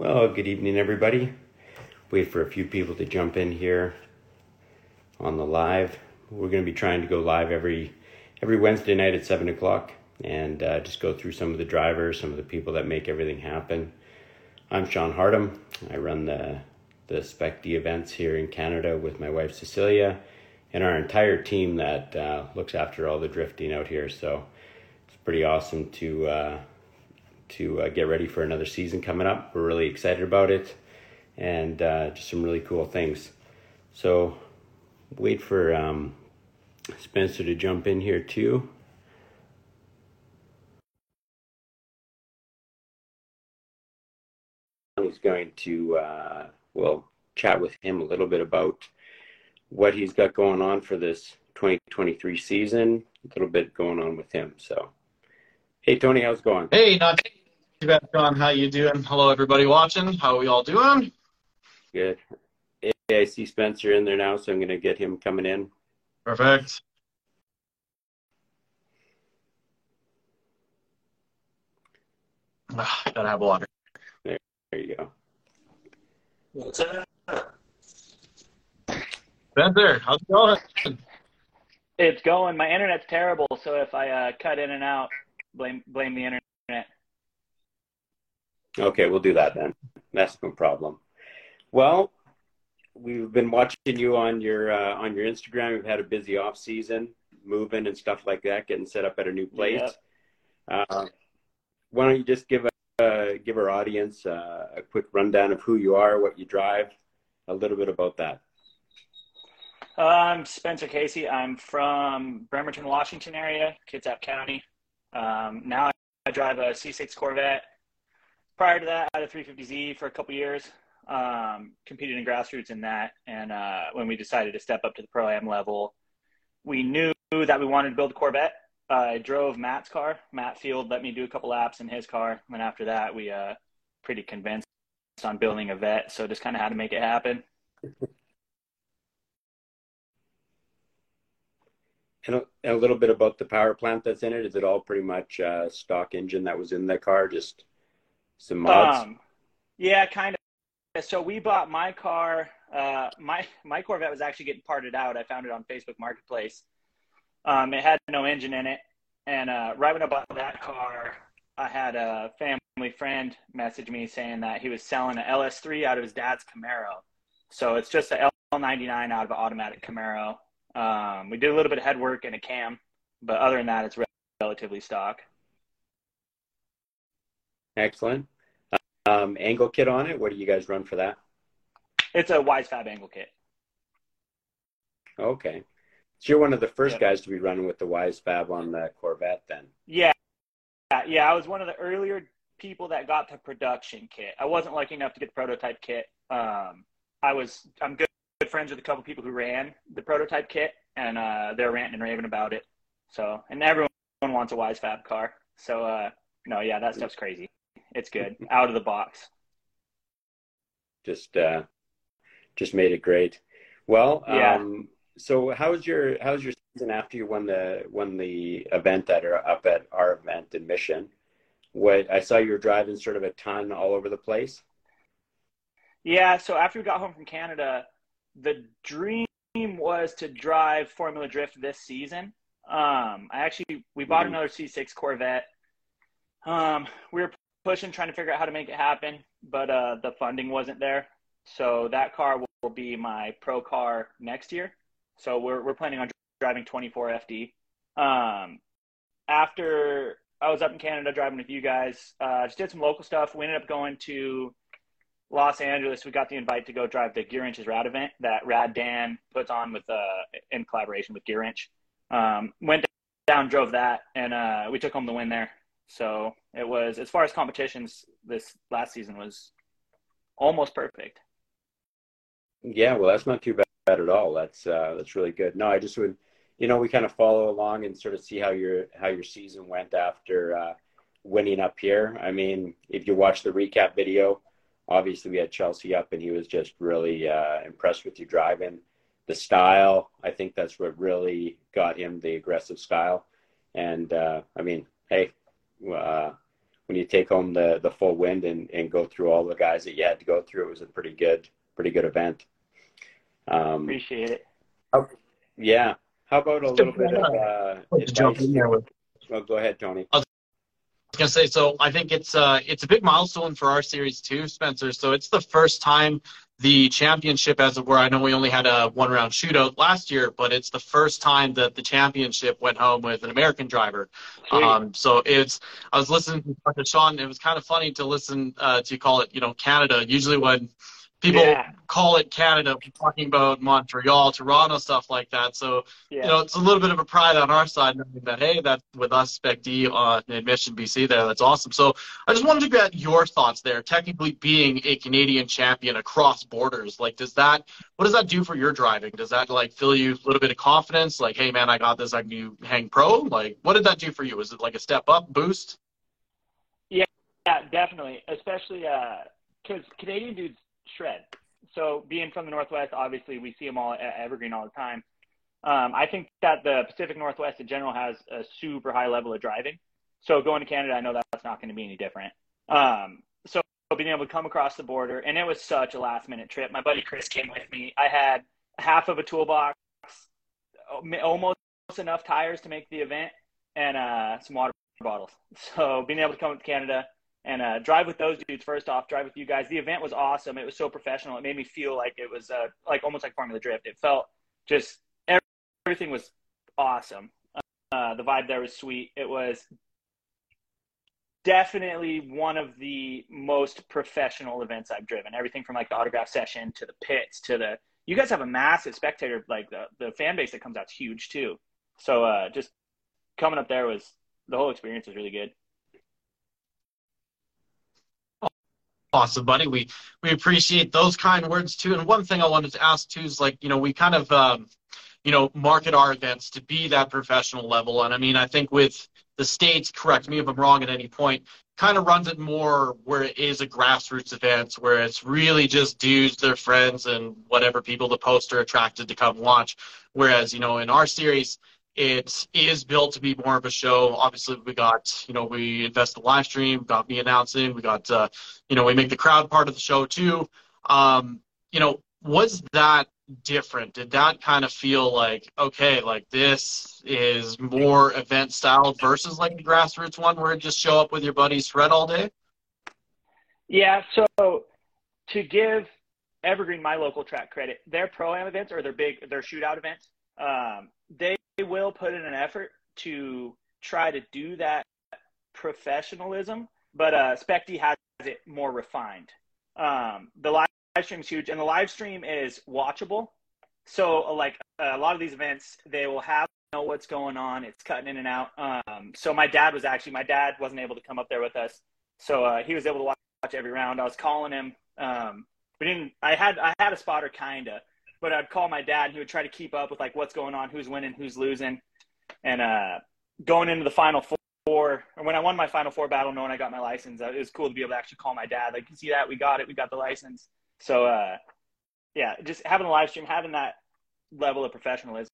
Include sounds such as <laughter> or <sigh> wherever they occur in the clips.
Well, good evening, everybody. Wait for a few people to jump in here on the live. We're going to be trying to go live every every Wednesday night at seven o'clock and uh, just go through some of the drivers, some of the people that make everything happen. I'm Sean Hardham. I run the the Spec D events here in Canada with my wife Cecilia and our entire team that uh, looks after all the drifting out here. So it's pretty awesome to uh, to uh, get ready for another season coming up. We're really excited about it, and uh, just some really cool things. So wait for um, Spencer to jump in here too. He's going to uh, well chat with him a little bit about what he's got going on for this 2023 season. A little bit going on with him. So, hey Tony, how's it going? Hey, not too bad, John. How you doing? Hello, everybody watching. How are we all doing? Good. Hey, I see Spencer in there now, so I'm going to get him coming in. Perfect. Ah, gotta have water. There, there you go. What's up? Spencer, how's it going? It's going. My internet's terrible, so if I uh, cut in and out, blame blame the internet. Okay, we'll do that then. That's no problem. Well, we've been watching you on your uh, on your Instagram. We've had a busy off season, moving and stuff like that, getting set up at a new place. Yep. Uh, why don't you just give a, uh, give our audience uh, a quick rundown of who you are, what you drive, a little bit about that. I'm Spencer Casey. I'm from Bremerton, Washington area, Kitsap County. Um, now I drive a C6 Corvette. Prior to that, I had a 350Z for a couple years. Um, competed in grassroots in that, and uh, when we decided to step up to the pro am level, we knew that we wanted to build a Corvette. I drove Matt's car. Matt Field let me do a couple laps in his car, and after that, we uh, pretty convinced on building a vet. So just kind of had to make it happen. <laughs> And a, and a little bit about the power plant that's in it. Is it all pretty much uh, stock engine that was in the car? Just some mods. Um, yeah, kind of. So we bought my car. Uh, my my Corvette was actually getting parted out. I found it on Facebook Marketplace. Um, it had no engine in it, and uh, right when I bought that car, I had a family friend message me saying that he was selling an LS3 out of his dad's Camaro. So it's just a L99 out of an automatic Camaro. Um, we did a little bit of head work and a cam, but other than that, it's relatively stock. Excellent. Um, angle kit on it. What do you guys run for that? It's a Wise Fab angle kit. Okay. So you're one of the first guys to be running with the Wise Fab on the Corvette then. Yeah, yeah. I was one of the earlier people that got the production kit. I wasn't lucky enough to get the prototype kit. Um, I was. I'm good, good friends with a couple people who ran the prototype kit, and uh, they're ranting and raving about it. So, and everyone wants a Wise Fab car. So, uh, no, yeah, that stuff's crazy. It's good, out of the box. Just uh, just made it great. Well, Yeah. um, so how's your how's your season after you won the won the event that are up at our event in Mission? What I saw you were driving sort of a ton all over the place. Yeah, so after we got home from Canada, the dream was to drive Formula Drift this season. Um, I actually we bought Mhm. another C6 Corvette. Um, we were pushing, trying to figure out how to make it happen, but uh, the funding wasn't there. So that car will, will be my pro car next year. So we're we're planning on driving 24 FD. Um, after I was up in Canada driving with you guys, uh, just did some local stuff. We ended up going to Los Angeles, we got the invite to go drive the Gear Inches Rad event that Rad Dan puts on with uh, in collaboration with Gear Inch. Um, went down, drove that, and uh, we took home the win there. So it was as far as competitions this last season was almost perfect. Yeah, well, that's not too bad at all. That's uh, that's really good. No, I just would, you know, we kind of follow along and sort of see how your how your season went after uh, winning up here. I mean, if you watch the recap video, obviously we had Chelsea up, and he was just really uh, impressed with you driving. The style, I think that's what really got him the aggressive style. And uh, I mean, hey, uh, when you take home the the full wind and and go through all the guys that you had to go through, it was a pretty good pretty good event. Um, Appreciate it. How, yeah. How about a little bit of uh, advice? Jump in there with. Well, go ahead, Tony. I was gonna say, so I think it's uh it's a big milestone for our series too, Spencer. So it's the first time the championship, as it were. I know we only had a one round shootout last year, but it's the first time that the championship went home with an American driver. Um, so it's, I was listening to Sean. It was kind of funny to listen uh, to call it, you know, Canada. Usually when people yeah. call it Canada, talking about Montreal, Toronto, stuff like that. So, yeah. you know, it's a little bit of a pride on our side knowing that, hey, that's with us, Spec D on Mission BC there. That's awesome. So I just wanted to get your thoughts there. Technically being a Canadian champion across borders, like, does that, what does that do for your driving? Does that, like, fill you a little bit of confidence? Like, hey, man, I got this. I can hang pro. Like, what did that do for you? Is it like a step up, boost? Yeah, yeah definitely. Especially, uh, because Canadian dudes shred. So being from the Northwest, obviously we see them all at Evergreen all the time. Um, I think that the Pacific Northwest in general has a super high level of driving. So going to Canada, I know that's not going to be any different. Um, so being able to come across the border, and it was such a last minute trip. My buddy Chris came with me. I had half of a toolbox, almost enough tires to make the event, and uh, some water bottles. <laughs> So being able to come to Canada, and uh, drive with those dudes first off drive with you guys the event was awesome. It was so professional. It made me feel like it was uh, like almost like formula drift. It felt just everything was awesome. Uh, the vibe there was sweet. It was definitely one of the most professional events i've driven. Everything from like the autograph session to the pits to the you guys have a massive spectator like the, the fan base that comes out's huge too. So uh, just coming up there was the whole experience was really good Awesome, buddy. We we appreciate those kind words too. And one thing I wanted to ask too is like, you know, we kind of um, you know, market our events to be that professional level. And I mean, I think with the states, correct me if I'm wrong at any point, kind of runs it more where it is a grassroots event, where it's really just dudes, their friends, and whatever people the post are attracted to come watch. Whereas, you know, in our series, it is built to be more of a show. Obviously, we got, you know, we invest the live stream, got me announcing, we got, uh, you know, we make the crowd part of the show too. Um, you know, was that different? Did that kind of feel like, okay, like this is more event style versus like the grassroots one where it just show up with your buddies shred all day? Yeah. So to give Evergreen, my local track credit, their pro am events or their big, their shootout events, um, they put in an effort to try to do that professionalism, but uh, Spec D has it more refined. Um, the live stream is huge, and the live stream is watchable. So, uh, like a lot of these events, they will have know what's going on. It's cutting in and out. Um, so my dad was actually my dad wasn't able to come up there with us, so uh, he was able to watch, watch every round. I was calling him. Um, we didn't. I had I had a spotter kinda, but I'd call my dad and he would try to keep up with like what's going on, who's winning, who's losing. And uh, going into the final four, or when I won my final four battle, knowing I got my license, it was cool to be able to actually call my dad. Like, you see that? We got it. We got the license. So, uh, yeah, just having a live stream, having that level of professionalism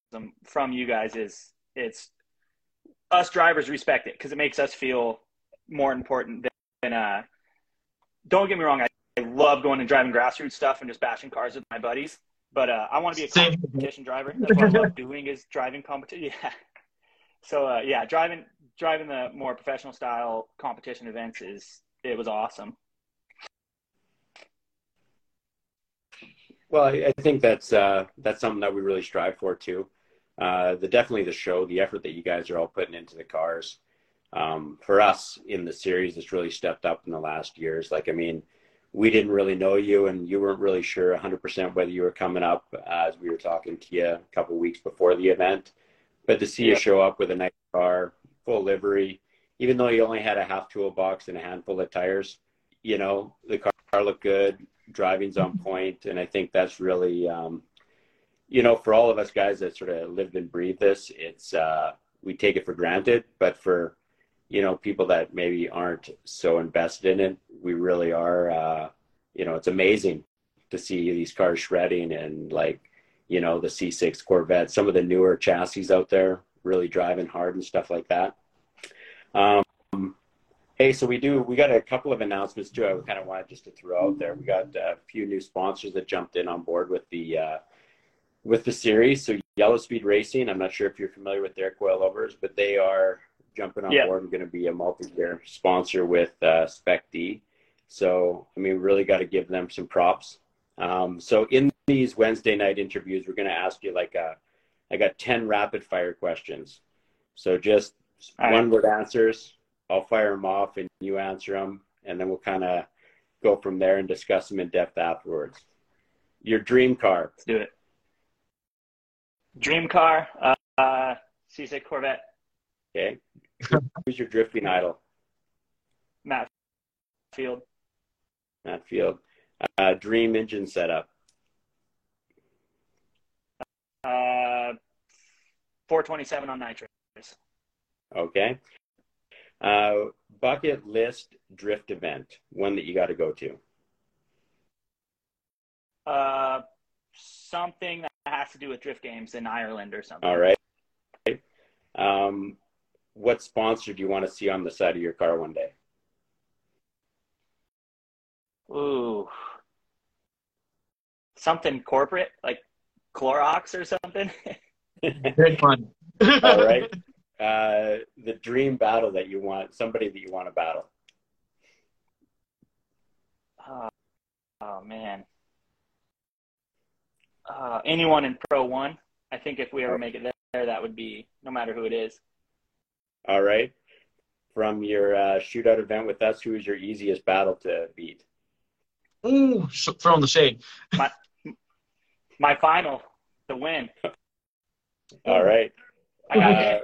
from you guys is it's us drivers respect it because it makes us feel more important than uh don't get me wrong I, I love going and driving grassroots stuff and just bashing cars with my buddies but uh, I want to be a competition driver. That's what I love doing is driving competition. <laughs> Yeah. So uh, yeah, driving driving the more professional style competition events is it was awesome. Well, I think that's uh, that's something that we really strive for too. Uh, the definitely the show, the effort that you guys are all putting into the cars. Um, for us in the series, it's really stepped up in the last years. Like, I mean, we didn't really know you and you weren't really sure 100% whether you were coming up as we were talking to you a couple weeks before the event. But to see yeah. you show up with a nice car, full livery, even though you only had a half toolbox and a handful of tires, you know, the car looked good, driving's on point, and I think that's really, um, you know, for all of us guys that sort of lived and breathed this, it's uh, we take it for granted, but for you know people that maybe aren't so invested in it we really are uh you know it's amazing to see these cars shredding and like you know the c6 corvette some of the newer chassis out there really driving hard and stuff like that um Hey, so we do. We got a couple of announcements too. I kind of wanted just to throw out there. We got a few new sponsors that jumped in on board with the uh, with the series. So Yellow Speed Racing. I'm not sure if you're familiar with their coilovers, but they are jumping on Yeah. board and going to be a multi-year sponsor with uh, Spec D. So I mean, we really got to give them some props. Um, so in these Wednesday night interviews, we're going to ask you like a, I got ten rapid fire questions. So just All right. one word answers. I'll fire them off and you answer them, and then we'll kind of go from there and discuss them in depth afterwards. Your dream car. Let's do it. Dream car, uh, uh, C6 Corvette, Okay. <laughs> Who's your drifting idol? Matt Field, Matt Field. Uh, dream engine setup. uh, 427 on nitrous. Okay. Uh, bucket list drift event. One that you got to go to. Uh, something that has to do with drift games in Ireland or something. All right. Um, what sponsor do you want to see on the side of your car one day? Ooh. Something corporate, like Clorox or something. <laughs> Great fun. All right. <laughs> Uh, the dream battle that you want, somebody that you want to battle. oh, oh, man. Uh, anyone in Pro One. I think if we ever make it there, that would be no matter who it is. All right. From your uh, shootout event with us, who is your easiest battle to beat? Ooh, sh- throwing the shade. My final, the win. <laughs> All right. I got Uh, hit.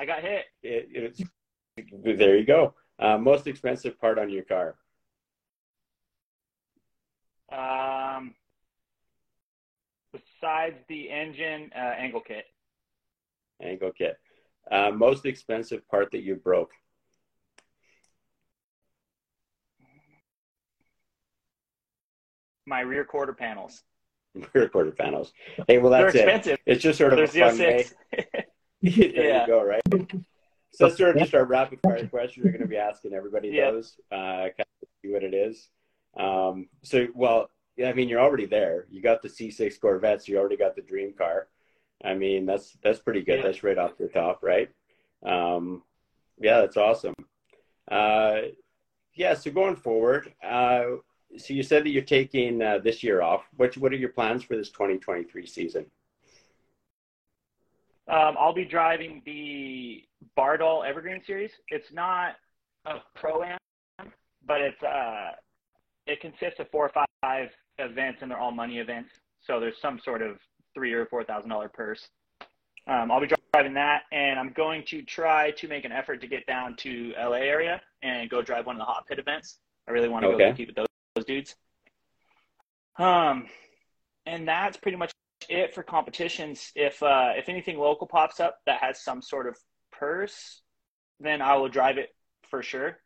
I got hit. it, it's, there you go. Uh, most expensive part on your car. Um, besides the engine, uh, angle kit. Angle kit. Uh, most expensive part that you broke. My rear quarter panels. <laughs> Rear quarter panels. Hey, well, that's They're that's it. expensive. It's just sort of They're a fun way. <laughs> <laughs> There Yeah. you go, right? So sort of just our rapid fire questions. We're going to be asking everybody Yeah. those, uh, kind of see what it is. Um, so, well, yeah, I mean, you're already there. You got the C6 Corvette, so you already got the dream car. I mean, that's that's pretty good. Yeah. That's right off the top, right? Um, yeah, that's awesome. Uh, yeah, so going forward, uh, so you said that you're taking uh, this year off. What what are your plans for this 2023 season? Um, I'll be driving the Bardahl Evergreen Series. It's not a pro am, but it's uh, it consists of four or five events, and they're all money events. So there's some sort of three or four thousand dollar purse. Um, I'll be driving that, and I'm going to try to make an effort to get down to LA area and go drive one of the hot pit events. I really want to Okay. go compete with those, those dudes. Um, and that's pretty much it for competitions. If uh, if anything local pops up that has some sort of purse, then I will drive it for sure.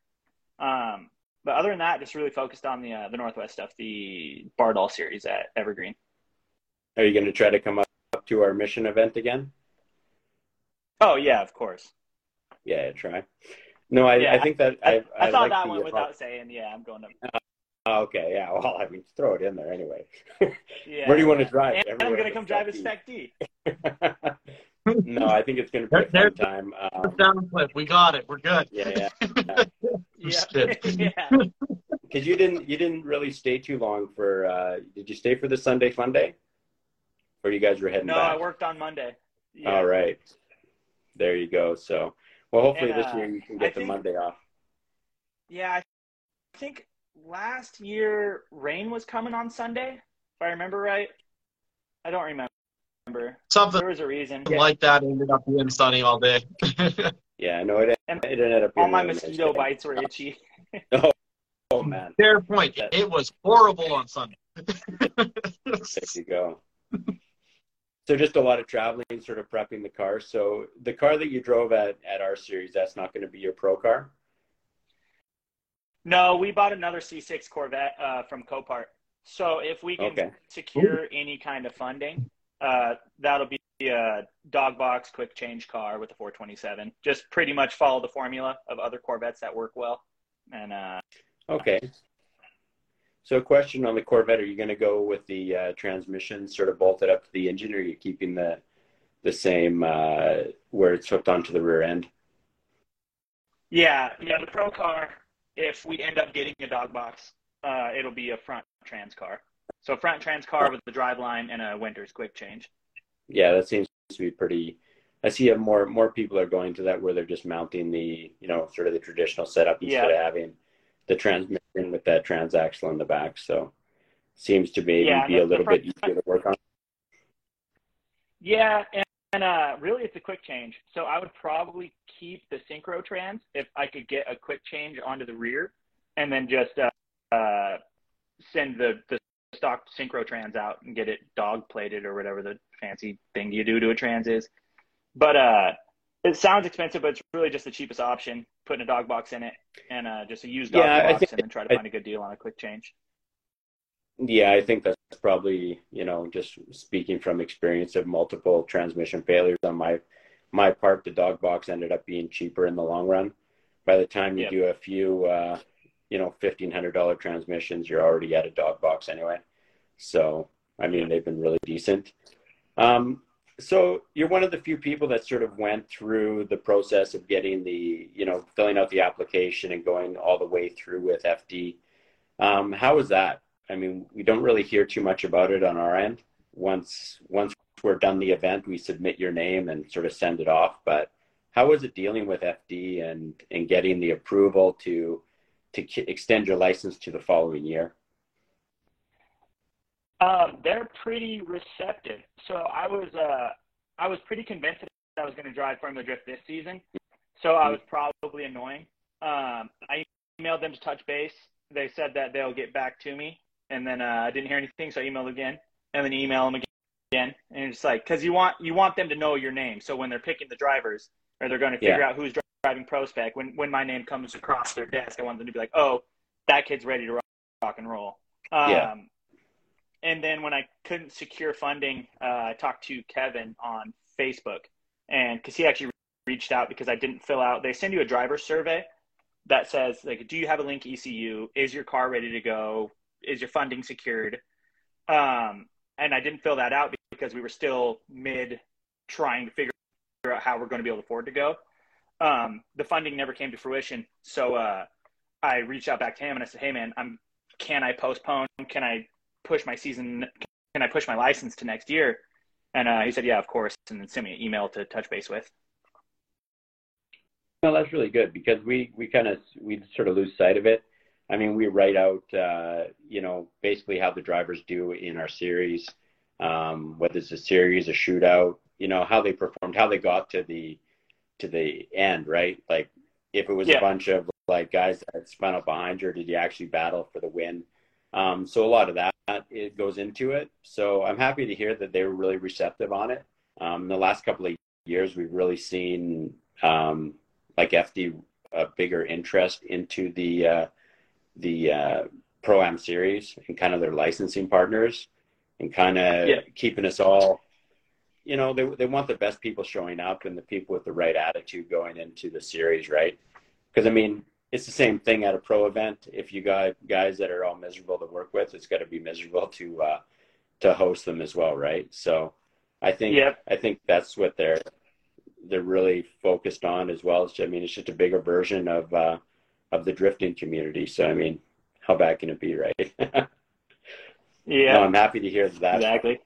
Um, but other than that, just really focused on the uh, the Northwest stuff, the Bardahl series at Evergreen. Are you going to try to come up to our mission event again? Oh yeah, of course. Yeah, try. No, I, Yeah, I think that I, I, I, thought like that one without saying. Yeah, I'm going to. Oh, okay, yeah. <laughs> Well, I mean, throw it in there anyway. Yeah. <laughs> Where do you want to drive? And I'm going to but come drive a Spec Spec D. D. <laughs> no, I think it's going to be a There- fun time. Um, Down flip. We got it. We're good. yeah, yeah. Just Yeah. kidding. yeah. Because you didn't, you didn't really stay too long for. Uh, did you stay for the Sunday Fun Day? Or you guys were heading No, back? I worked on Monday. Yeah. All right. There you go. So, well, hopefully And, this uh, year you can I get the think- Monday off. Yeah, I think last year rain was coming on Sunday, if I remember right. I don't remember. Something There was a reason. like that ended up being sunny all day. <laughs> Yeah, no, it, And it ended up. All my mosquito bites were itchy. <laughs> Oh man, Fair point. It was horrible on Sunday. there you go. <laughs> So just a lot of traveling, sort of prepping the car. So the car that you drove at at our series, that's not going to be your pro car. No, we bought another C6 Corvette uh, from Copart. So if we can Okay. secure any kind of funding, uh, that'll be a dog box quick change car with a 427. Just pretty much follow the formula of other Corvettes that work well. And uh, Okay. So, a question on the Corvette: Are you going to go with the uh, transmission sort of bolted up to the engine, or are you keeping the the same uh, where it's hooked onto the rear end? yeah, yeah, the pro car. If we end up getting a dog box, uh, it'll be a front trans car. So front trans car with the drive line and a Winters quick change. Yeah, that seems to be pretty. I see more more people are going to that where they're just mounting the you know sort of the traditional setup instead Yeah. of having the transmission with that transaxle in the back. So seems to maybe Yeah, be a little bit easier to work on. Yeah, and, and uh, really, it's a quick change. So I would probably keep the synchro trans if I could get a quick change onto the rear, and then just uh, uh, send the the stock synchro trans out and get it dog plated or whatever the fancy thing you do to a trans is. But uh, it sounds expensive, but it's really just the cheapest option. Putting a dog box in it and uh, just a used dog Yeah, box, and then try to find a good deal on a quick change. Yeah, I think that's probably you know just speaking from experience of multiple transmission failures on my my part. The dog box ended up being cheaper in the long run. By the time you Yep. do a few, uh, you know, fifteen hundred dollar transmissions, you're already at a dog box anyway. So I mean, they've been really decent. Um, so you're one of the few people that sort of went through the process of getting the, you know, filling out the application and going all the way through with FD. Um, how was that? I mean, we don't really hear too much about it on our end. Once once we're done the event, we submit your name and sort of send it off. But how was it dealing with FD and and getting the approval to to extend your license to the following year? Um, they're pretty receptive. So I was uh, I was pretty convinced that I was going to drive Formula Drift this season. So I was probably annoying. Um, I emailed them to touch base. They said that they'll get back to me, and then uh, I didn't hear anything, so I emailed again, and then email them again, and it's like because you want you want them to know your name, so when they're picking the drivers or they're going to figure Yeah. out who's driving pro spec, when when my name comes across their desk, I want them to be like, oh, that kid's ready to rock, rock and roll. Um, Yeah. And then when I couldn't secure funding, uh, I talked to Kevin on Facebook, and because he actually reached out because I didn't fill out. They send you a driver survey that says like, do you have a link ECU? Is your car ready to go? Is your funding secured? Um, and I didn't fill that out because we were still mid trying to figure out how we're going to be able to afford to go. Um, the funding never came to fruition, so uh, I reached out back to him and I said, "Hey man, I'm can I postpone? Can I push my season? Can I push my license to next year?" And uh, he said, "Yeah, of course," and then sent me an email to touch base with. No, that's really good because we we kind of we sort of lose sight of it. I mean, we write out uh, you know basically how the drivers do in our series, um, whether it's a series, a shootout, you know how they performed, how they got to the to the end, right? Like if it was Yeah. a bunch of like guys that spun up behind you, or did you actually battle for the win? Um, so a lot of that it goes into it. So I'm happy to hear that they were really receptive on it. Um, in the last couple of years, we've really seen um, like FD a bigger interest into the uh, the uh, pro am series and kind of their licensing partners and kind of Yeah. keeping us all. You know, they they want the best people showing up and the people with the right attitude going into the series, right? Because I mean, it's the same thing at a pro event. If you got guys that are all miserable to work with, it's got to be miserable to uh, to host them as well, right? So, I think Yep. I think that's what they're they're really focused on as well. I mean, it's just a bigger version of uh, of the drifting community. So, I mean, how bad can it be, right? <laughs> Yeah, No, I'm happy to hear that. exactly.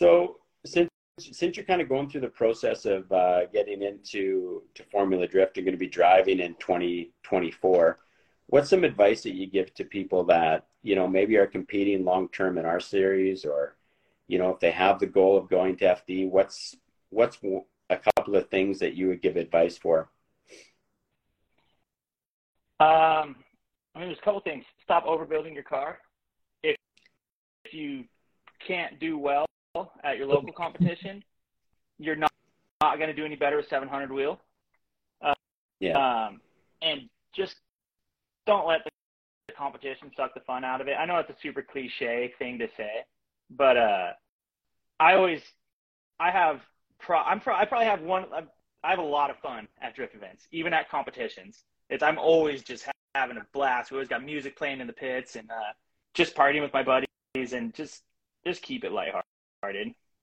So since since you're kind of going through the process of uh, getting into to Formula Drift, you're going to be driving in 2024. What's some advice that you give to people that you know maybe are competing long term in our series, or you know if they have the goal of going to FD? What's what's a couple of things that you would give advice for? Um, I mean, there's a couple things. Stop overbuilding your car. If if you can't do well at your local competition, you're not not going to do any better with 700 wheel. Yeah, Um, and just don't let the competition suck the fun out of it. I know it's a super cliche thing to say, but uh, I always, I have, pro, I'm pro, I probably have one, I have a lot of fun at drift events, even at competitions. it's I'm always just having a blast. We always got music playing in the pits and uh, just partying with my buddies and just just keep it lighthearted.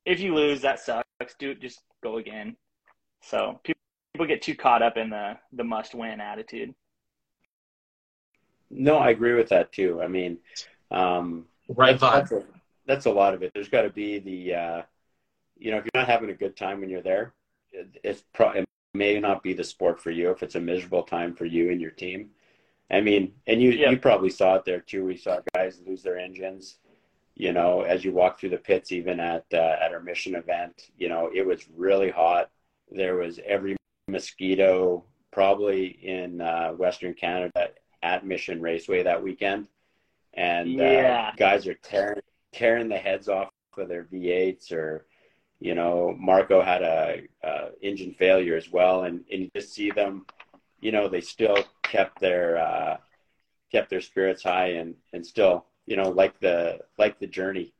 If you lose, that sucks. Do just go again. So people people get too caught up in the the must win attitude. No, I agree with that too. I mean, um, right that's, that's, a, that's, a, lot of it. There's got to be the, uh, you know, if you're not having a good time when you're there, it, it's pro- it may not be the sport for you if it's a miserable time for you and your team. I mean, and you you probably saw it there too. We saw guys lose their engines. You know, as you walk through the pits, even at uh, at our mission event, you know, it was really hot. There was every mosquito probably in uh, Western Canada at Mission Raceway that weekend, and uh, yeah. uh, guys are tearing tearing the heads off of their V8s or you know Marco had a, a engine failure as well, and, and you just see them, you know, they still kept their uh, kept their spirits high and and still you know like the like the journey.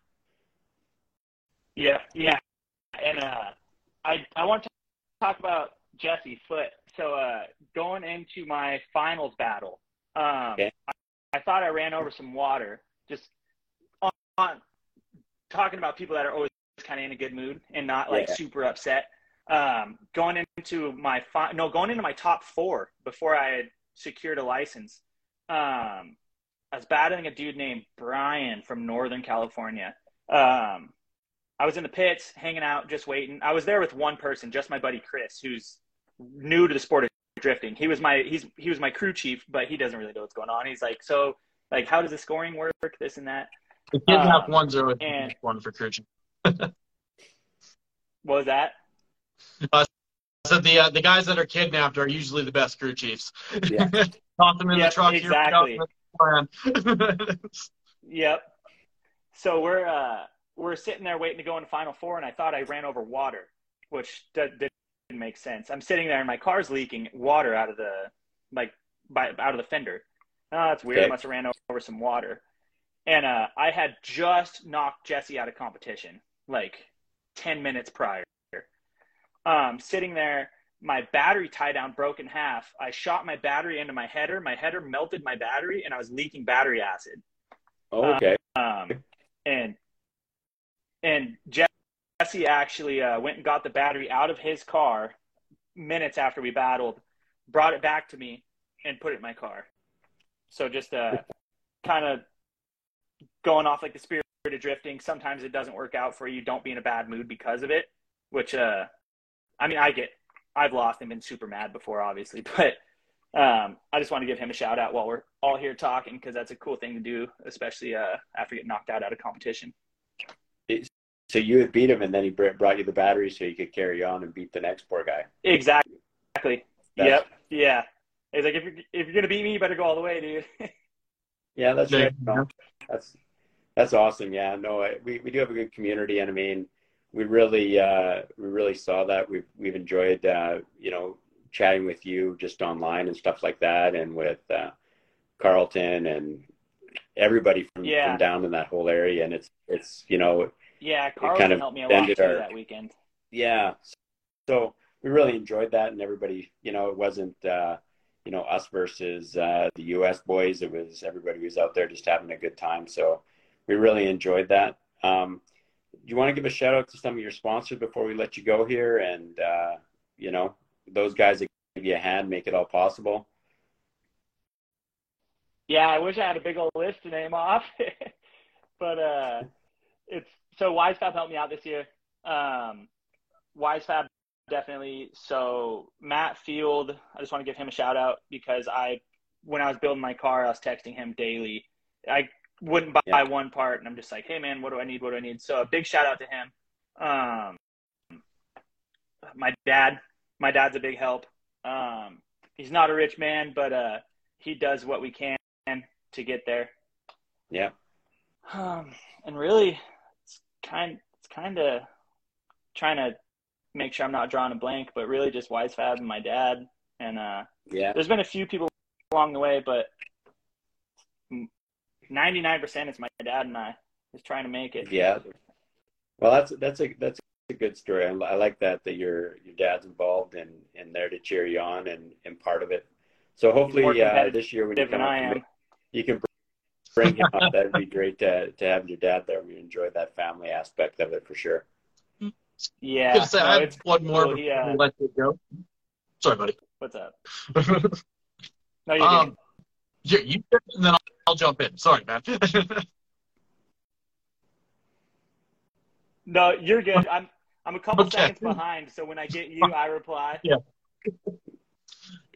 Yeah, yeah, and uh, I I want to talk about Jesse Foot. So uh, going into my finals battle, um, okay. I, I, thought I ran over some water. Just on, on, talking about people that are always kind of in a good mood and not like yeah. super upset. Um, going into my fi- no, going into my top four before I had secured a license. Um, I was battling a dude named Brian from Northern California. Um, I was in the pits, hanging out, just waiting. I was there with one person, just my buddy Chris, who's new to the sport of drifting. He was my he's he was my crew chief, but he doesn't really know what's going on. He's like, so like, how does the scoring work? This and that. The kidnap um, one zero and one for crew chief. what was that? <laughs> Uh, so the uh, the guys that are kidnapped are usually the best crew chiefs. Yeah. <laughs> Toss them in yep, the truck. Exactly. <laughs> yep. So we're uh, we're sitting there waiting to go in final four, and I thought I ran over water, which didn't make sense. I'm sitting there and my car's leaking water out of the like by out of the fender. Oh, that's weird. Okay. I must have ran over some water. And uh, I had just knocked Jesse out of competition like 10 minutes prior. Um, sitting there, my battery tie down broke in half. I shot my battery into my header. My header melted my battery, and I was leaking battery acid. Oh, okay. Um, and and Jesse actually uh, went and got the battery out of his car minutes after we battled, brought it back to me, and put it in my car. So just uh, kind of going off like the spirit of drifting. Sometimes it doesn't work out for you. Don't be in a bad mood because of it. Which, uh, I mean, I get. I've lost and been super mad before, obviously, <laughs> but um, I just want to give him a shout out while we're all here talking because that's a cool thing to do, especially uh, after getting knocked out out of competition. So you had beat him, and then he brought you the battery so you could carry on and beat the next poor guy. Exactly. That's, yep. Yeah. He's like, if you're if you're gonna beat me, you better go all the way, dude. <laughs> yeah, that's right. No, that's that's awesome. Yeah. No, we we do have a good community, and I mean, we really uh, we really saw that. We've we've enjoyed uh, you know chatting with you just online and stuff like that, and with uh, Carlton and everybody from, yeah. from down in that whole area. And it's it's you know yeah, Carl kind of helped me a lot too our, that weekend. Yeah, so we really enjoyed that, and everybody, you know, it wasn't, uh, you know, us versus uh, the U.S. boys. It was everybody was out there just having a good time. So we really enjoyed that. Um, you want to give a shout out to some of your sponsors before we let you go here? And uh, you know, those guys that give you a hand, make it all possible. Yeah, I wish I had a big old list to name off, <laughs> but uh, it's so WiseFab helped me out this year. Um, WiseFab definitely. So Matt Field, I just want to give him a shout out because I, when I was building my car, I was texting him daily. I wouldn't buy yeah. one part, and I'm just like, hey man, what do I need? What do I need? So a big shout out to him. Um, my dad, my dad's a big help. Um, he's not a rich man, but uh, he does what we can to get there. Yeah. Um, and really, it's kind it's kind of trying to make sure I'm not drawing a blank, but really just Wise WiseFab and my dad. And uh, yeah, there's been a few people along the way, but 99% is my dad and I is trying to make it. Yeah. Well, that's that's a that's a good story. I, I like that that your your dad's involved and and there to cheer you on and and part of it So hopefully More uh, this year when you than come up, I to am. You can bring him up. That'd be great to to have your dad there. We enjoy that family aspect of it for sure. Yeah, Gonna say, no, I have it's one more cool. before He, uh, we let you go. Sorry, buddy. what's up? <laughs> No, you um, you, you and then I'll, I'll jump in. Sorry, man. no, you're good. I'm I'm a couple Okay. seconds behind, so when I get you, I reply. Yeah.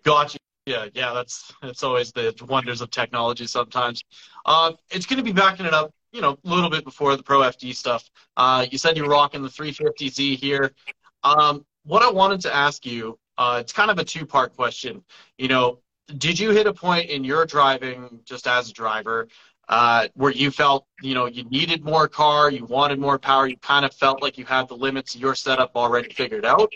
Gotcha. Yeah, yeah, that's that's always the wonders of technology sometimes. Uh, it's going to be backing it up, you know, a little bit before the Pro FD stuff. Uh, you said you're rocking the 350Z here. Um, what I wanted to ask you, uh, it's kind of a two-part question. You know, did you hit a point in your driving, just as a driver, uh, where you felt, you know, you needed more car, you wanted more power, you kind of felt like you had the limits of your setup already figured out?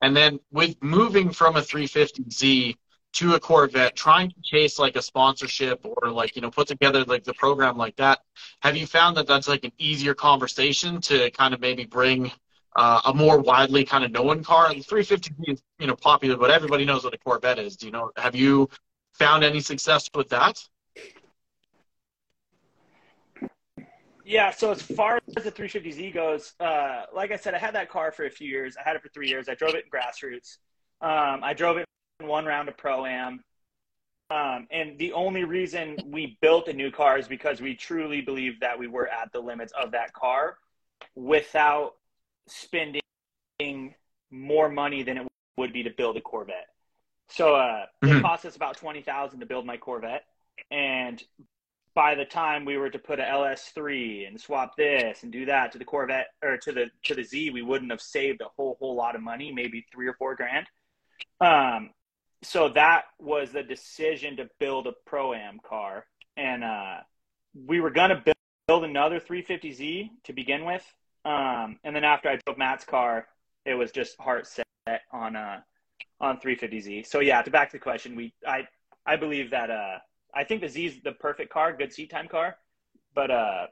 And then with moving from a 350Z to a Corvette, trying to chase like a sponsorship or like, you know, put together like the program like that, have you found that that's like an easier conversation to kind of maybe bring uh, a more widely kind of known car? The 350Z is, you know, popular, but everybody knows what a Corvette is. Do you know, have you found any success with that? Yeah, so as far as the 350Z goes, uh, like I said, I had that car for a few years. I had it for three years. I drove it in grassroots. Um, I drove it in one round of pro am. Um, and the only reason we built a new car is because we truly believed that we were at the limits of that car without spending more money than it would be to build a Corvette. So uh, it Mhm. cost us about twenty thousand to build my Corvette, and by the time we were to put a LS3 and swap this and do that to the Corvette or to the to the Z, we wouldn't have saved a whole whole lot of money, maybe three or four grand. Um, so that was the decision to build a pro am car, and uh, we were gonna build, build another 350Z to begin with, um, and then after I drove Matt's car, it was just heart set on uh on 350Z. So yeah, to back to the question, we I I believe that uh I think the Z is the perfect car, good seat time car. But uh,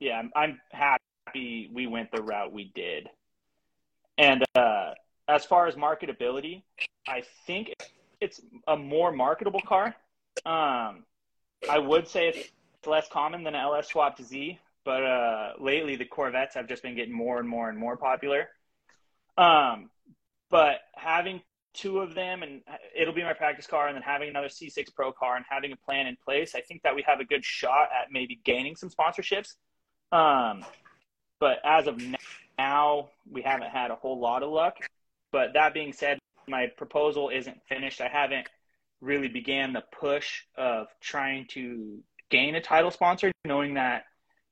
yeah, I'm, I'm happy we went the route we did. And uh, as far as marketability, I think it's a more marketable car. Um, I would say it's less common than an LS swap Z, but uh, lately the Corvettes have just been getting more and more and more popular. Um, but having two of them and it'll be my practice car and then having another C6 Pro car and having a plan in place, I think that we have a good shot at maybe gaining some sponsorships. Um, but as of now, we haven't had a whole lot of luck. But that being said, my proposal isn't finished. I haven't really began the push of trying to gain a title sponsor, knowing that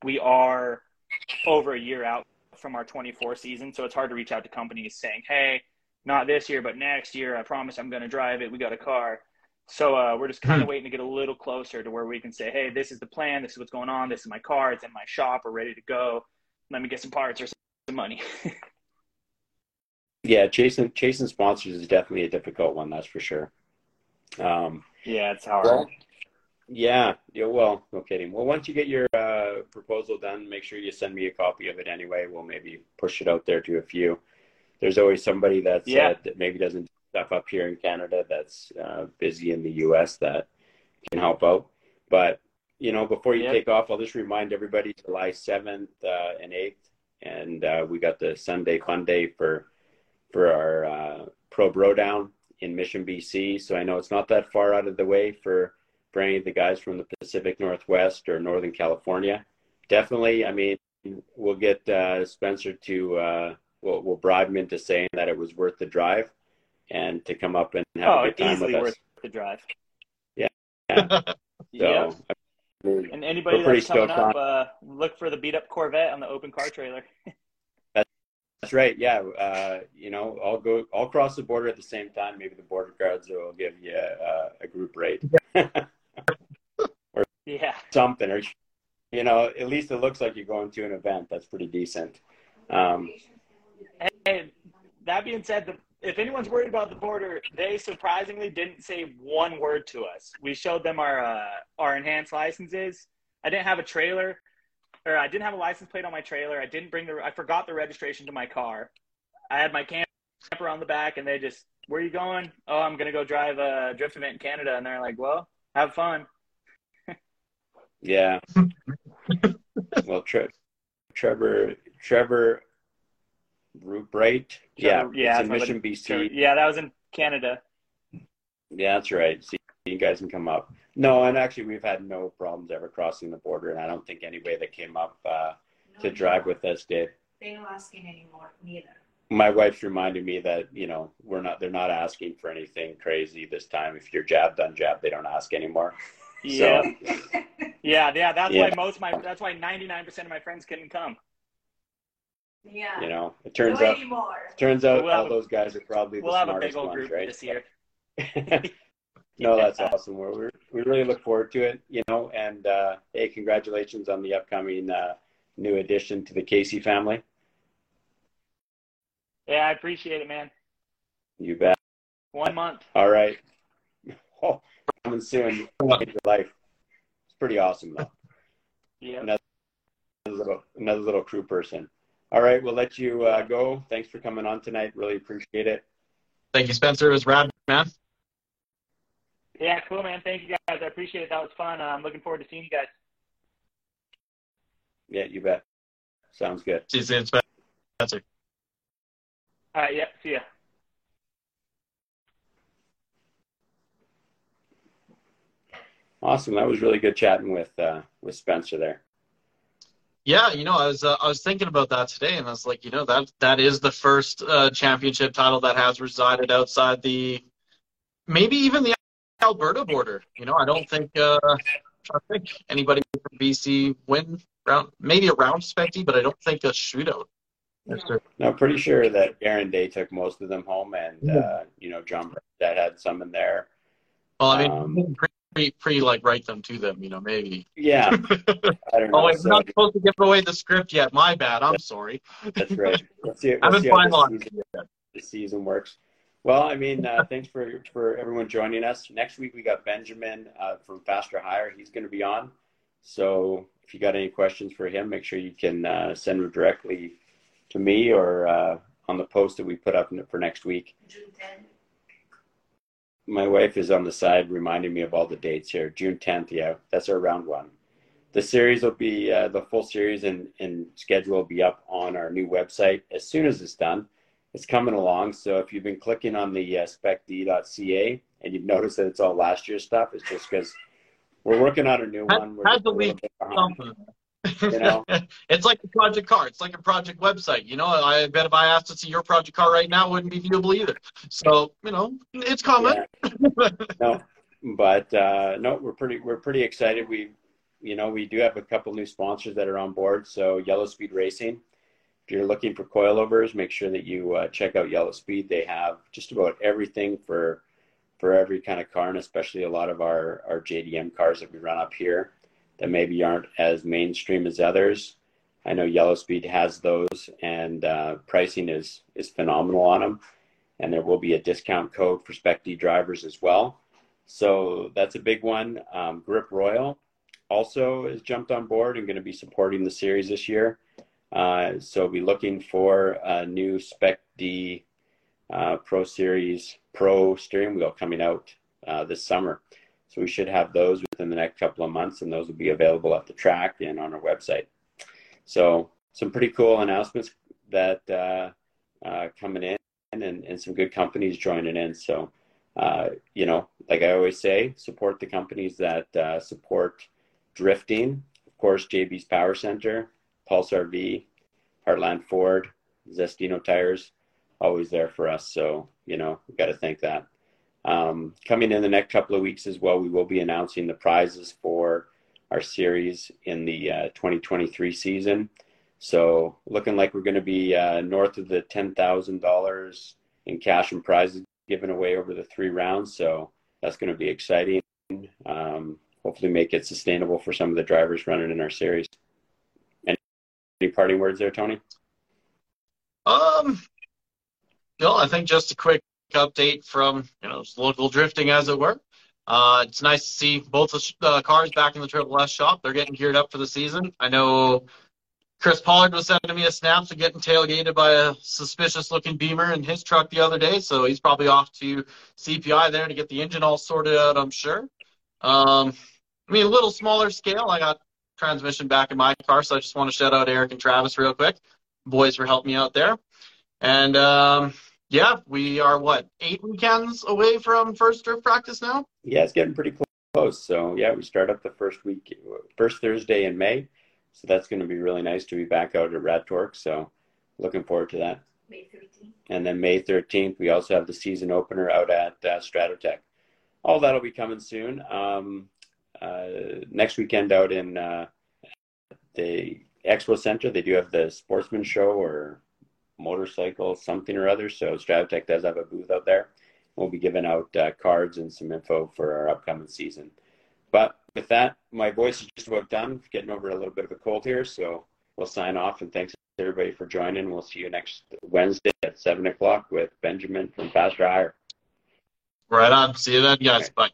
we are over a year out from our 24 season. So it's hard to reach out to companies saying, hey, not this year, but next year, I promise I'm going to drive it. We got a car. So uh, we're just kind of waiting to get a little closer to where we can say, hey, this is the plan. This is what's going on. This is my car. It's in my shop. We're ready to go. Let me get some parts or some money. <laughs> Yeah, chasing chasing sponsors is definitely a difficult one. That's for sure. Um, yeah, it's hard. well, yeah, yeah. Well, no kidding. Well, once you get your uh, proposal done, make sure you send me a copy of it anyway. We'll maybe push it out there to a few. There's always somebody that's Yeah. uh, that maybe doesn't do stuff up here in Canada that's uh, busy in the U.S. that can help out. But you know, before you Yep. take off, I'll just remind everybody July seventh uh, and eighth, and uh, we got the Sunday Fun Day for for our uh, Pro Bro Down in Mission, BC. So I know it's not that far out of the way for for any of the guys from the Pacific Northwest or Northern California. Definitely, I mean, we'll get uh, Spencer to uh, we'll, we'll bribe him into saying that it was worth the drive and to come up and have oh, a it's good time easily with us. worth the drive. Yeah. <laughs> yeah. So, I mean, And anybody that's coming up, uh, look for the beat up Corvette on the open car trailer. <laughs> That's right. Yeah. Uh, you know, I'll go, I'll cross the border at the same time. Maybe the border guards will give you a, a group rate <laughs> Yeah. something, or, you know, at least it looks like you're going to an event. That's pretty decent. Um, Hey, that being said, the, if anyone's worried about the border, they surprisingly didn't say one word to us. We showed them our uh, our enhanced licenses. I didn't have a trailer, or I didn't have a license plate on my trailer. I didn't bring the. I forgot the registration to my car. I had my camper on the back, and they just where are you going? Oh, I'm gonna go drive a drift event in Canada, and they're like, well, have fun. Yeah. <laughs> well, Tre- Trevor, Trevor Bright. Yeah, Trevor- yeah, it's in Mission, buddy. BC. Yeah, that was in Canada. Yeah, that's right. See, you guys can come up. No, and actually, we've had no problems ever crossing the border, and I don't think anybody that came up uh, No, to drive with us did. They're not asking anymore, neither. My wife's reminded me that you know we're not. They're not asking for anything crazy this time. If you're jabbed, unjabbed, they don't ask anymore. Yeah, So, yeah, yeah. That's Yeah. why most of my that's why 99% of my friends couldn't come. yeah. you know, it turns no out anymore. turns out We'll all a- those guys are probably the We'll have a smartest big old ones, group right? this year. <laughs> no, that's awesome. We're, we're, we really look forward to it, you know, and uh, hey, congratulations on the upcoming uh, new addition to the Casey family. Yeah, I appreciate it, man. You bet. One month. All right. <laughs> Oh, coming soon. Change your life. It's pretty awesome, though. Yeah. Another little, another little crew person. All right, we'll let you uh, go. Thanks for coming on tonight. Really appreciate it. Thank you, Spencer. It was rad, man. Yeah, cool, man. Thank you guys. I appreciate it. That was fun. Uh, I'm looking forward to seeing you guys. Yeah, you bet. Sounds good. See you soon, Spencer. All right. Yeah. See ya. Awesome. That was really good chatting with uh, with Spencer there. Yeah, you know, I was uh, I was thinking about that today, and I was like, you know, that that is the first uh, championship title that has resided outside the, maybe even the Alberta border. You know, I don't think uh, I think anybody from BC win round maybe a round Spec D, but I don't think a shootout. Yes, sir. No, pretty sure that Aaron Day took most of them home, and Yeah. uh, you know John that had some in there. Well, I mean, Um, pre, pre, pre like write them to them. You know, maybe. Yeah, <laughs> I don't know. Oh, wait, So, we're not supposed to give away the script yet. My bad. I'm sorry. that's right. Let's see, <laughs> let's haven't see how this season, it the season works. Well, I mean, uh, thanks for for everyone joining us. Next week we got Benjamin uh, from Faster Hire. He's going to be on. So if you got any questions for him, make sure you can uh, send them directly to me or uh, on the post that we put up for next week. June 10. My wife is on the side reminding me of all the dates here. June 10th, yeah, that's our round one. The series will be, uh, the full series and, and schedule will be up on our new website as soon as it's done. It's coming along. So if you've been clicking on the uh, specd.ca and you've noticed that it's all last year's stuff, it's just because we're working on a new one. We're had just to a little leave bit behind. Something. You know? <laughs> it's like a project car. It's like a project website. You know, I bet if I asked to see your project car right now, it wouldn't be viewable either. So, you know, it's common. Yeah. no, but uh, no, we're pretty we're pretty excited. We, you know, we do have a couple new sponsors that are on board. So Yellow Speed Racing. If you're looking for coilovers, make sure that you uh, check out Yellow Speed. They have just about everything for for every kind of car, and especially a lot of our our JDM cars that we run up here that maybe aren't as mainstream as others. I know Yellow Speed has those, and uh, pricing is is phenomenal on them and there will be a discount code for Spec D drivers as well. So that's a big one. Um, Grip Royal also has jumped on board and going to be supporting the series this year. Uh, so be looking for a new Spec D uh, Pro Series Pro steering wheel coming out uh, this summer. So we should have those within the next couple of months, and those will be available at the track and on our website. So some pretty cool announcements that uh, uh, coming in and, and some good companies joining in. So, uh, you know, like I always say, support the companies that uh, support drifting. Of course, JB's Power Center, Pulse RV, Heartland Ford, Zestino Tires, always there for us. So, you know, we got to thank that. Um, coming in the next couple of weeks as well, we will be announcing the prizes for our series in the uh, 2023 season. So looking like we're going to be uh, north of the ten thousand dollars in cash and prizes given away over the three rounds. So that's going to be exciting. Um, hopefully, make it sustainable for some of the drivers running in our series. Any, any parting words there, Tony? Um, no, I think just a quick update from you know local drifting, as it were. Uh, it's nice to see both the uh, cars back in the Triple S shop. They're getting geared up for the season. I know Chris Pollard was sending me a snaps of getting tailgated by a suspicious looking beamer in his truck the other day, so he's probably off to CPI there to get the engine all sorted out, I'm sure. Um, I mean, a little smaller scale. I got transmission back in my car, so I just want to shout out Eric and Travis real quick. Boys for helping me out there. And um, yeah, we are what eight weekends away from first drift practice now. Yeah, it's getting pretty close. So yeah, we start up the first week, first Thursday in May. So that's going to be really nice to be back out at Rad Torque. So looking forward to that. May 13th. And then May 13th, we also have the season opener out at uh, Stratotech. All that'll be coming soon. Um, uh, next weekend out in uh, the Expo Center, they do have the sportsman show or motorcycle something or other. So Stratotech does have a booth out there. We'll be giving out uh, cards and some info for our upcoming season. But with that, my voice is just about done. Getting over a little bit of a cold here, so we'll sign off. And thanks everybody for joining. We'll see you next Wednesday at seven o'clock with Benjamin from Faster Hire. Right on. See you then, guys. Bye.